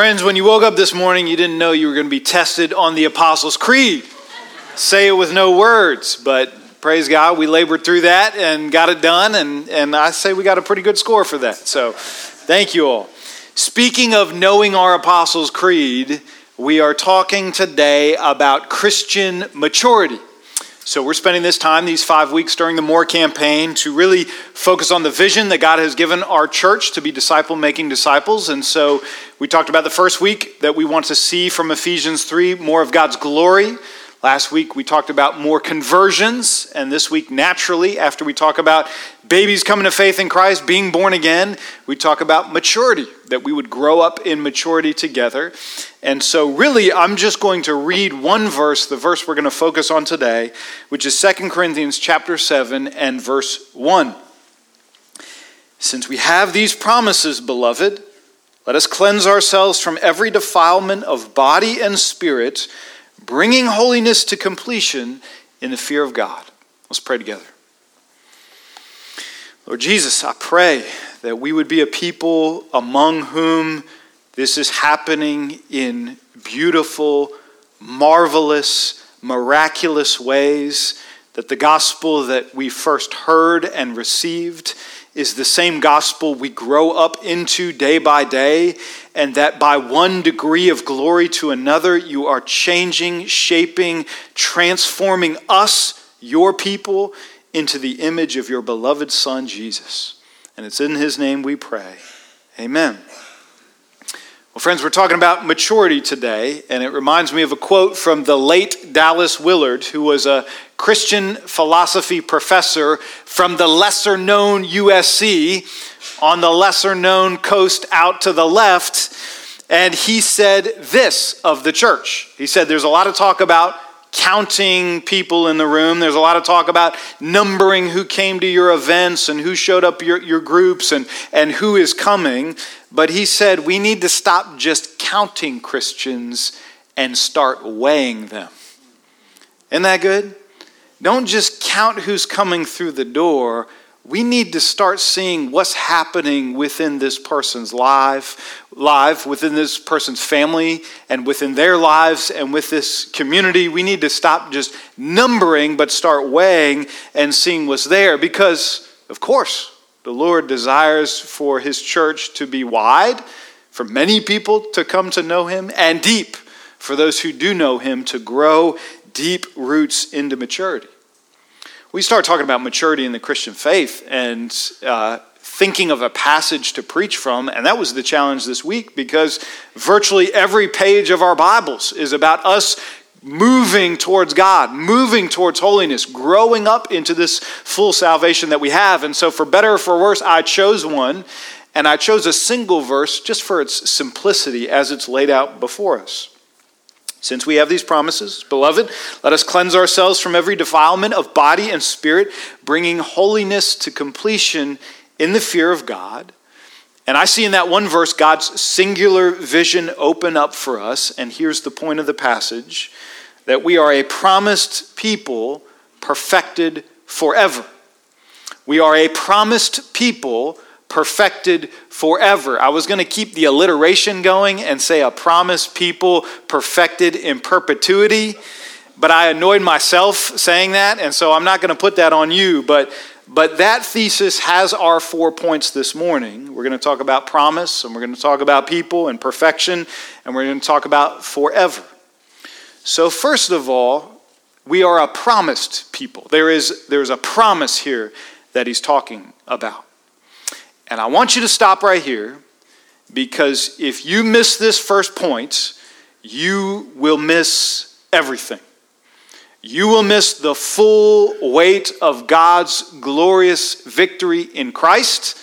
Friends, when you woke up this morning, you didn't know you were going to be tested on the Apostles' Creed. Say it with no words, but praise God, we labored through that and got it done, and, and I say we got a pretty good score for that. So thank you all. Speaking of knowing our Apostles' Creed, we are talking today about Christian maturity. So, we're spending this time, these five weeks during the MORE campaign, to really focus on the vision that God has given our church to be disciple making disciples. And so, we talked about the first week that we want to see from Ephesians 3 more of God's glory. Last week, we talked about more conversions. And this week, naturally, after we talk about babies coming to faith in Christ, being born again, we talk about maturity, that we would grow up in maturity together. And so, really, I'm just going to read one verse, the verse we're going to focus on today, which is 2 Corinthians chapter 7 and verse 1. Since we have these promises, beloved, let us cleanse ourselves from every defilement of body and spirit, bringing holiness to completion in the fear of God. Let's pray together. Lord Jesus, I pray that we would be a people among whom this is happening in beautiful, marvelous, miraculous ways. That the gospel that we first heard and received is the same gospel we grow up into day by day, and that by one degree of glory to another, you are changing, shaping, transforming us, your people, into the image of your beloved Son, Jesus. And it's in his name we pray. Amen. Well, friends, we're talking about maturity today, and it reminds me of a quote from the late Dallas Willard, who was a Christian philosophy professor from the lesser known USC on the lesser known coast out to the left. And he said this of the church. He said, There's a lot of talk about counting people in the room. There's a lot of talk about numbering who came to your events and who showed up your, your groups and, and who is coming. But he said we need to stop just counting Christians and start weighing them. Isn't that good? Don't just count who's coming through the door we need to start seeing what's happening within this person's life, life, within this person's family, and within their lives, and with this community. We need to stop just numbering, but start weighing and seeing what's there. Because, of course, the Lord desires for His church to be wide, for many people to come to know Him, and deep, for those who do know Him to grow deep roots into maturity we start talking about maturity in the Christian faith and uh, thinking of a passage to preach from, and that was the challenge this week because virtually every page of our Bibles is about us moving towards God, moving towards holiness, growing up into this full salvation that we have. And so, for better or for worse, I chose one, and I chose a single verse just for its simplicity as it's laid out before us. Since we have these promises, beloved, let us cleanse ourselves from every defilement of body and spirit, bringing holiness to completion in the fear of God. And I see in that one verse God's singular vision open up for us. And here's the point of the passage that we are a promised people perfected forever. We are a promised people perfected forever. I was going to keep the alliteration going and say a promised people perfected in perpetuity, but I annoyed myself saying that, and so I'm not going to put that on you. But, but that thesis has our four points this morning. We're going to talk about promise, and we're going to talk about people and perfection, and we're going to talk about forever. So, first of all, we are a promised people. There is, there is a promise here that he's talking about. And I want you to stop right here because if you miss this first point, you will miss everything. You will miss the full weight of God's glorious victory in Christ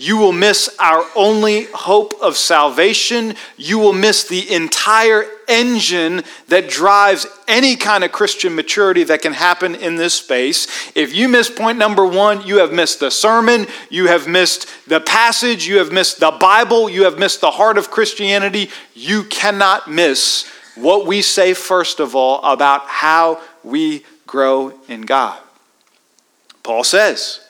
you will miss our only hope of salvation. You will miss the entire engine that drives any kind of Christian maturity that can happen in this space. If you miss point number one, you have missed the sermon, you have missed the passage, you have missed the Bible, you have missed the heart of Christianity. You cannot miss what we say, first of all, about how we grow in God. Paul says,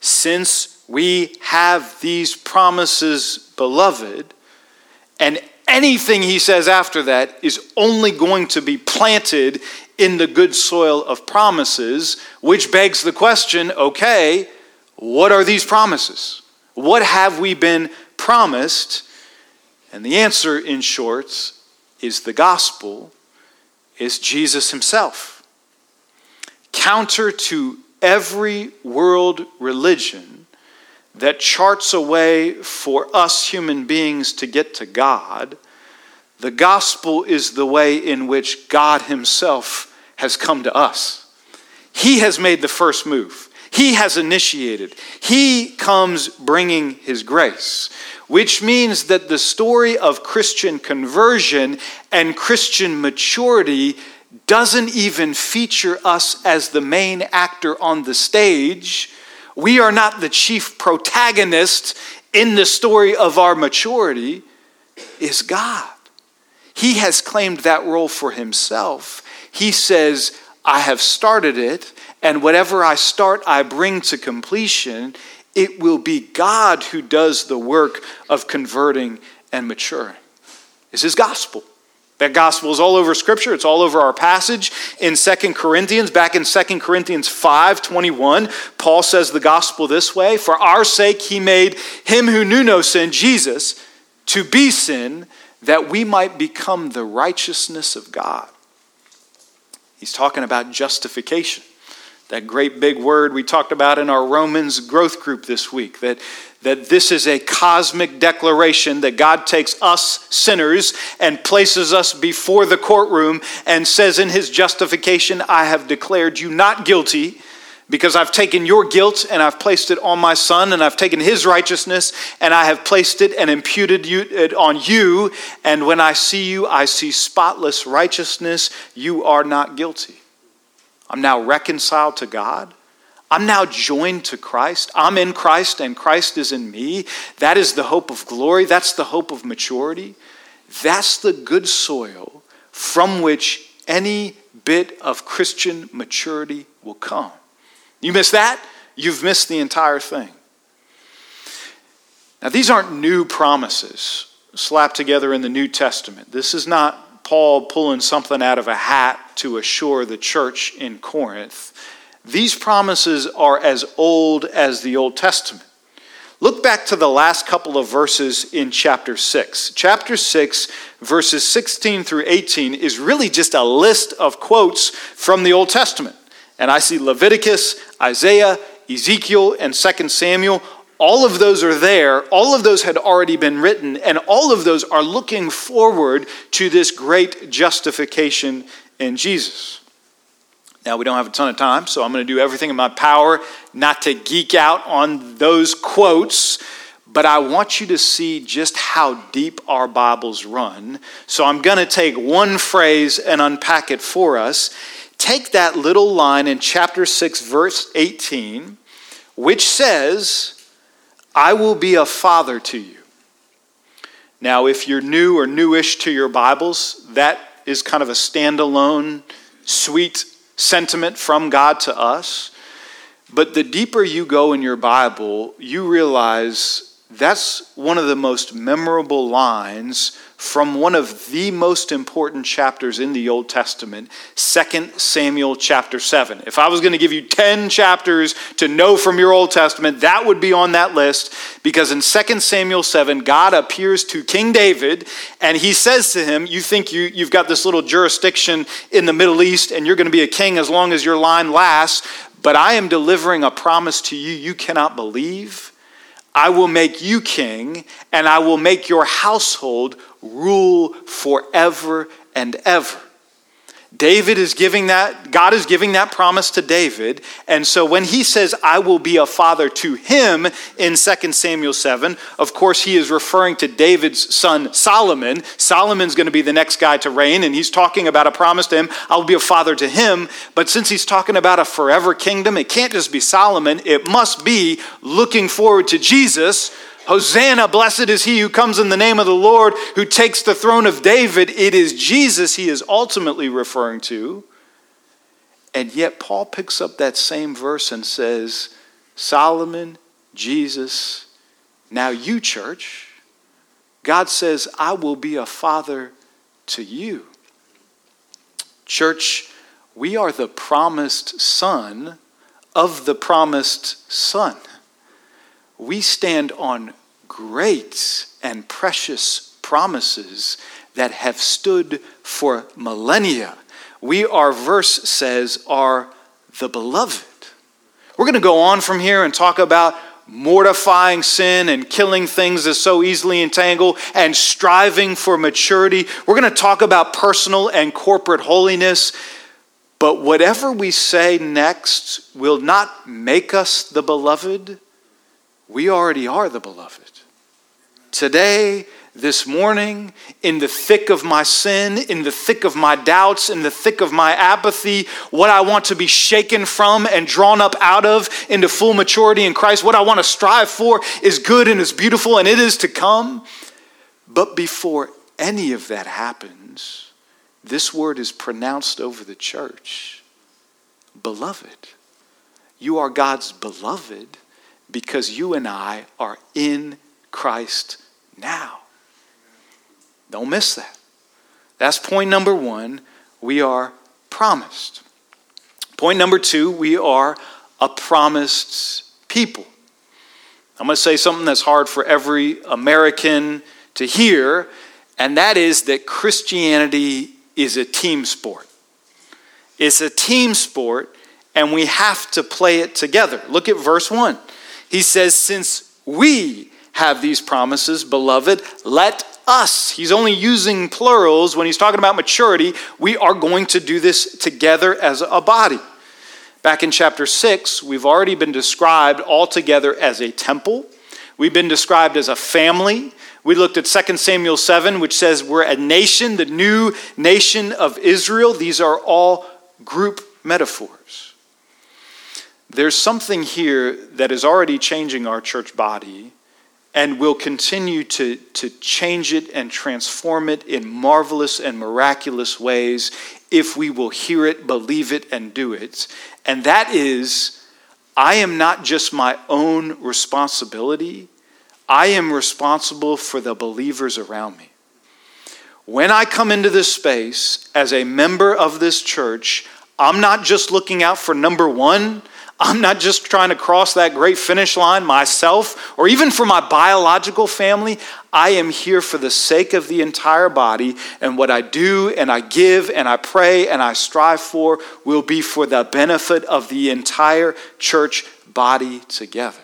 since we have these promises, beloved, and anything he says after that is only going to be planted in the good soil of promises, which begs the question okay, what are these promises? What have we been promised? And the answer, in short, is the gospel, is Jesus himself. Counter to every world religion that charts a way for us human beings to get to God, the gospel is the way in which God himself has come to us. He has made the first move. He has initiated. He comes bringing His grace, which means that the story of Christian conversion and Christian maturity doesn't even feature us as the main actor on the stage. We are not the chief protagonist in the story of our maturity, is God. He has claimed that role for himself. He says, I have started it, and whatever I start, I bring to completion. It will be God who does the work of converting and maturing. It's His gospel. That gospel is all over Scripture. It's all over our passage in Second Corinthians. Back in Second Corinthians 5 21, Paul says the gospel this way For our sake, he made him who knew no sin, Jesus, to be sin, that we might become the righteousness of God. He's talking about justification. That great big word we talked about in our Romans growth group this week. That, that this is a cosmic declaration that God takes us sinners and places us before the courtroom and says in his justification, I have declared you not guilty because I've taken your guilt and I've placed it on my son, and I've taken his righteousness and I have placed it and imputed it on you. And when I see you, I see spotless righteousness. You are not guilty. I'm now reconciled to God. I'm now joined to Christ. I'm in Christ and Christ is in me. That is the hope of glory. That's the hope of maturity. That's the good soil from which any bit of Christian maturity will come. You miss that, you've missed the entire thing. Now, these aren't new promises slapped together in the New Testament. This is not Paul pulling something out of a hat to assure the church in Corinth. These promises are as old as the Old Testament. Look back to the last couple of verses in chapter 6. Chapter 6, verses 16 through 18, is really just a list of quotes from the Old Testament. And I see Leviticus, Isaiah, Ezekiel, and 2 Samuel all of those are there. All of those had already been written, and all of those are looking forward to this great justification in Jesus. Now, we don't have a ton of time, so I'm going to do everything in my power not to geek out on those quotes, but I want you to see just how deep our Bibles run. So I'm going to take one phrase and unpack it for us. Take that little line in chapter 6, verse 18, which says, I will be a father to you. Now, if you're new or newish to your Bibles, that is kind of a standalone, sweet sentiment from God to us. But the deeper you go in your Bible, you realize that's one of the most memorable lines from one of the most important chapters in the Old Testament, 2 Samuel chapter 7. If I was going to give you 10 chapters to know from your Old Testament, that would be on that list because in 2 Samuel 7, God appears to King David and he says to him, You think you, you've got this little jurisdiction in the Middle East and you're going to be a king as long as your line lasts, but I am delivering a promise to you you cannot believe. I will make you king, and I will make your household rule forever and ever. David is giving that, God is giving that promise to David. And so when he says, I will be a father to him in 2 Samuel 7, of course, he is referring to David's son Solomon. Solomon's going to be the next guy to reign, and he's talking about a promise to him, I'll be a father to him. But since he's talking about a forever kingdom, it can't just be Solomon, it must be looking forward to Jesus Hosanna, blessed is he who comes in the name of the Lord, who takes the throne of David. It is Jesus he is ultimately referring to. And yet, Paul picks up that same verse and says, Solomon, Jesus, now you, church, God says, I will be a father to you. Church, we are the promised son of the promised son. We stand on great and precious promises that have stood for millennia. We, our verse says, are the beloved. We're going to go on from here and talk about mortifying sin and killing things that so easily entangle and striving for maturity. We're going to talk about personal and corporate holiness. But whatever we say next will not make us the beloved. We already are the beloved. Today, this morning, in the thick of my sin, in the thick of my doubts, in the thick of my apathy, what I want to be shaken from and drawn up out of into full maturity in Christ, what I want to strive for is good and is beautiful and it is to come. But before any of that happens, this word is pronounced over the church Beloved. You are God's beloved because you and I are in Christ now. Don't miss that. That's point number one. We are promised. Point number two, we are a promised people. I'm going to say something that's hard for every American to hear, and that is that Christianity is a team sport. It's a team sport, and we have to play it together. Look at verse 1. He says, Since we have these promises, beloved, let us. He's only using plurals when he's talking about maturity. We are going to do this together as a body. Back in chapter 6, we've already been described all together as a temple. We've been described as a family. We looked at 2 Samuel 7, which says we're a nation, the new nation of Israel. These are all group metaphors. There's something here that is already changing our church body and will continue to, to change it and transform it in marvelous and miraculous ways if we will hear it, believe it, and do it. And that is, I am not just my own responsibility, I am responsible for the believers around me. When I come into this space as a member of this church, I'm not just looking out for number one I'm not just trying to cross that great finish line myself or even for my biological family. I am here for the sake of the entire body, and what I do and I give and I pray and I strive for will be for the benefit of the entire church body together.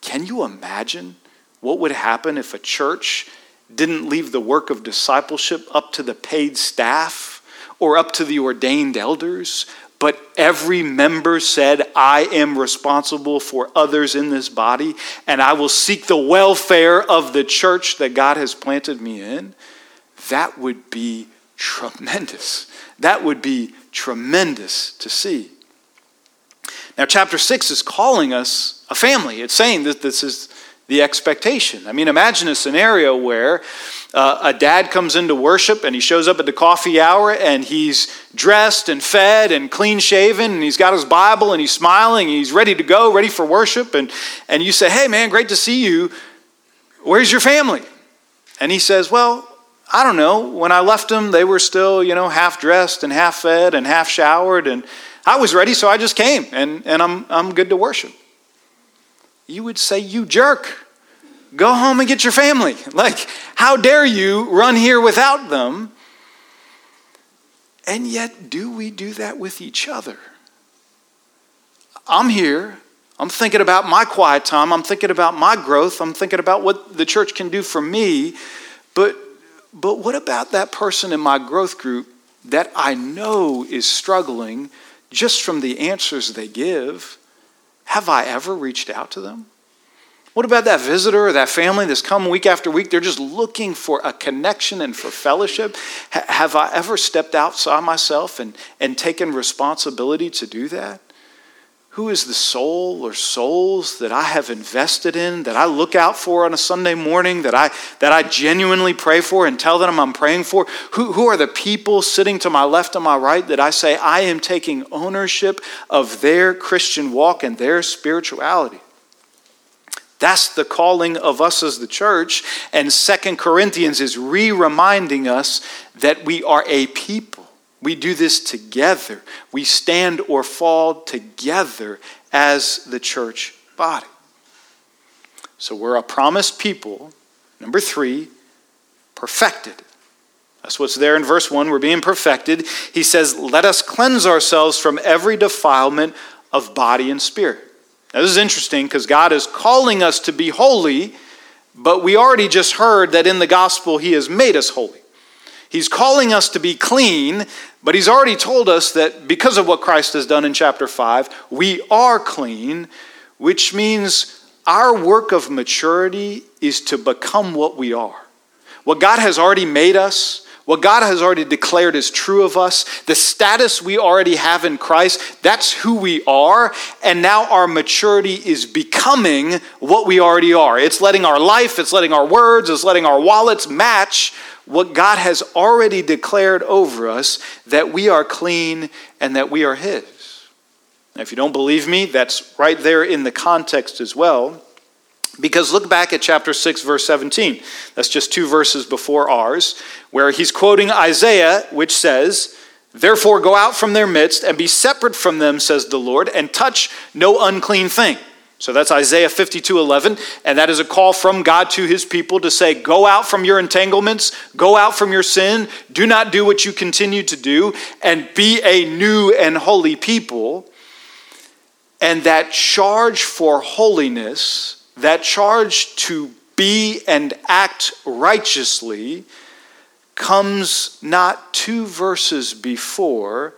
Can you imagine what would happen if a church didn't leave the work of discipleship up to the paid staff or up to the ordained elders, but every member said, I am responsible for others in this body, and I will seek the welfare of the church that God has planted me in. That would be tremendous. That would be tremendous to see. Now, chapter 6 is calling us a family. It's saying that this is the expectation. I mean, imagine a scenario where uh, a dad comes into worship and he shows up at the coffee hour and he's dressed and fed and clean shaven and he's got his Bible and he's smiling and he's ready to go, ready for worship. And, and you say, Hey, man, great to see you. Where's your family? And he says, Well, I don't know. When I left them, they were still, you know, half dressed and half fed and half showered. And I was ready, so I just came and, and I'm, I'm good to worship you would say, You jerk. Go home and get your family. Like, how dare you run here without them? And yet, do we do that with each other? I'm here. I'm thinking about my quiet time. I'm thinking about my growth. I'm thinking about what the church can do for me. But, but what about that person in my growth group that I know is struggling just from the answers they give? Have I ever reached out to them? What about that visitor or that family that's come week after week? They're just looking for a connection and for fellowship. H- have I ever stepped outside myself and, and taken responsibility to do that? Who is the soul or souls that I have invested in, that I look out for on a Sunday morning, that I, that I genuinely pray for and tell them I'm praying for? Who, who are the people sitting to my left and my right that I say I am taking ownership of their Christian walk and their spirituality? That's the calling of us as the church. And Second Corinthians is re reminding us that we are a people. We do this together. We stand or fall together as the church body. So we're a promised people. Number three, perfected. That's what's there in verse 1. We're being perfected. He says, Let us cleanse ourselves from every defilement of body and spirit. Now, this is interesting because God is calling us to be holy, but we already just heard that in the gospel He has made us holy. He's calling us to be clean, but He's already told us that because of what Christ has done in chapter 5, we are clean, which means our work of maturity is to become what we are. What God has already made us, what God has already declared is true of us, the status we already have in Christ, that's who we are. And now our maturity is becoming what we already are. It's letting our life, it's letting our words, it's letting our wallets match what God has already declared over us that we are clean and that we are His. Now, if you don't believe me, that's right there in the context as well. Because look back at chapter 6, verse 17. That's just two verses before ours, where he's quoting Isaiah, which says, Therefore go out from their midst and be separate from them, says the Lord, and touch no unclean thing. So that's Isaiah 52 11. And that is a call from God to his people to say, Go out from your entanglements, go out from your sin, do not do what you continue to do, and be a new and holy people. And that charge for holiness that charge to be and act righteously comes not two verses before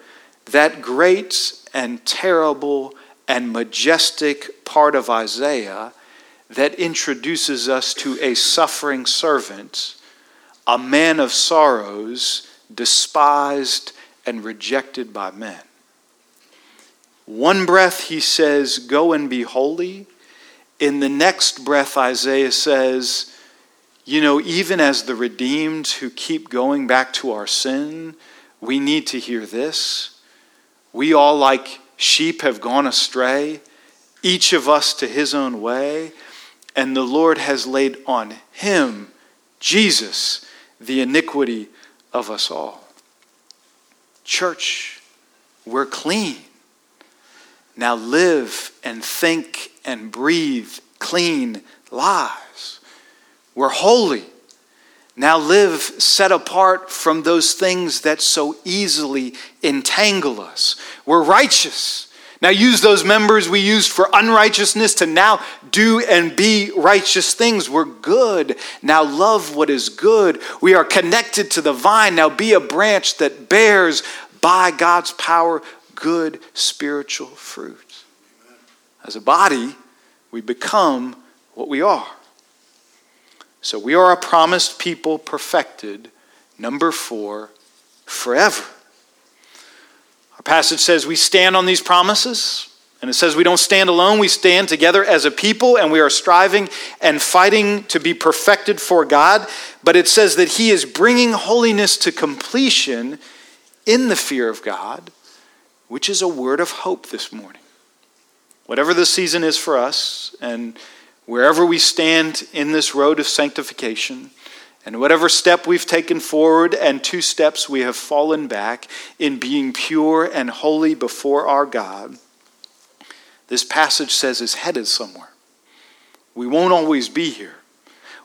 that great and terrible and majestic part of Isaiah that introduces us to a suffering servant, a man of sorrows, despised and rejected by men. One breath he says, Go and be holy. In the next breath, Isaiah says, You know, even as the redeemed who keep going back to our sin, we need to hear this. We all, like sheep, have gone astray, each of us to his own way, and the Lord has laid on him, Jesus, the iniquity of us all. Church, we're clean. Now live and think and breathe clean lives. We're holy. Now live set apart from those things that so easily entangle us. We're righteous. Now use those members we used for unrighteousness to now do and be righteous things. We're good. Now love what is good. We are connected to the vine. Now be a branch that bears by God's power good spiritual fruit. As a body, we become what we are. So we are a promised people perfected. Number four, forever. Passage says we stand on these promises. And it says we don't stand alone, we stand together as a people, and we are striving and fighting to be perfected for God. But it says that He is bringing holiness to completion in the fear of God, which is a word of hope this morning. Whatever the season is for us, and wherever we stand in this road of sanctification, and whatever step we've taken forward and two steps we have fallen back in being pure and holy before our God, this passage says is headed somewhere. We won't always be here.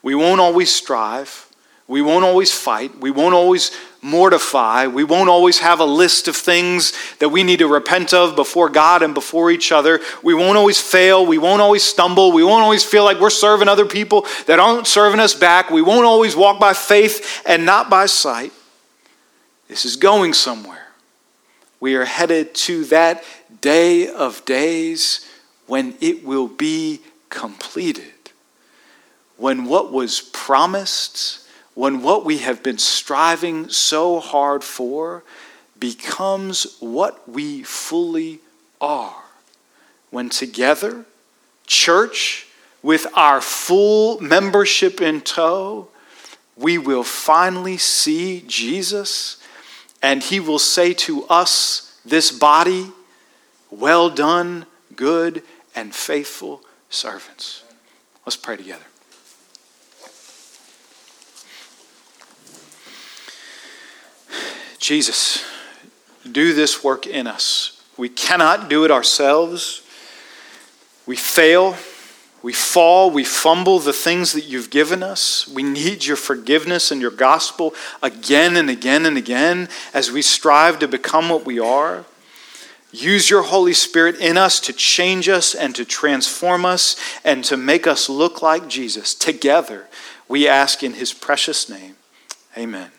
We won't always strive. We won't always fight. We won't always mortify. We won't always have a list of things that we need to repent of before God and before each other. We won't always fail. We won't always stumble. We won't always feel like we're serving other people that aren't serving us back. We won't always walk by faith and not by sight. This is going somewhere. We are headed to that day of days when it will be completed. When what was promised when what we have been striving so hard for becomes what we fully are. When together, church, with our full membership in tow, we will finally see Jesus and he will say to us, this body, well done, good and faithful servants. Let's pray together. Jesus, do this work in us. We cannot do it ourselves. We fail. We fall. We fumble the things that you've given us. We need your forgiveness and your gospel again and again and again as we strive to become what we are. Use your Holy Spirit in us to change us and to transform us and to make us look like Jesus. Together, we ask in his precious name. Amen.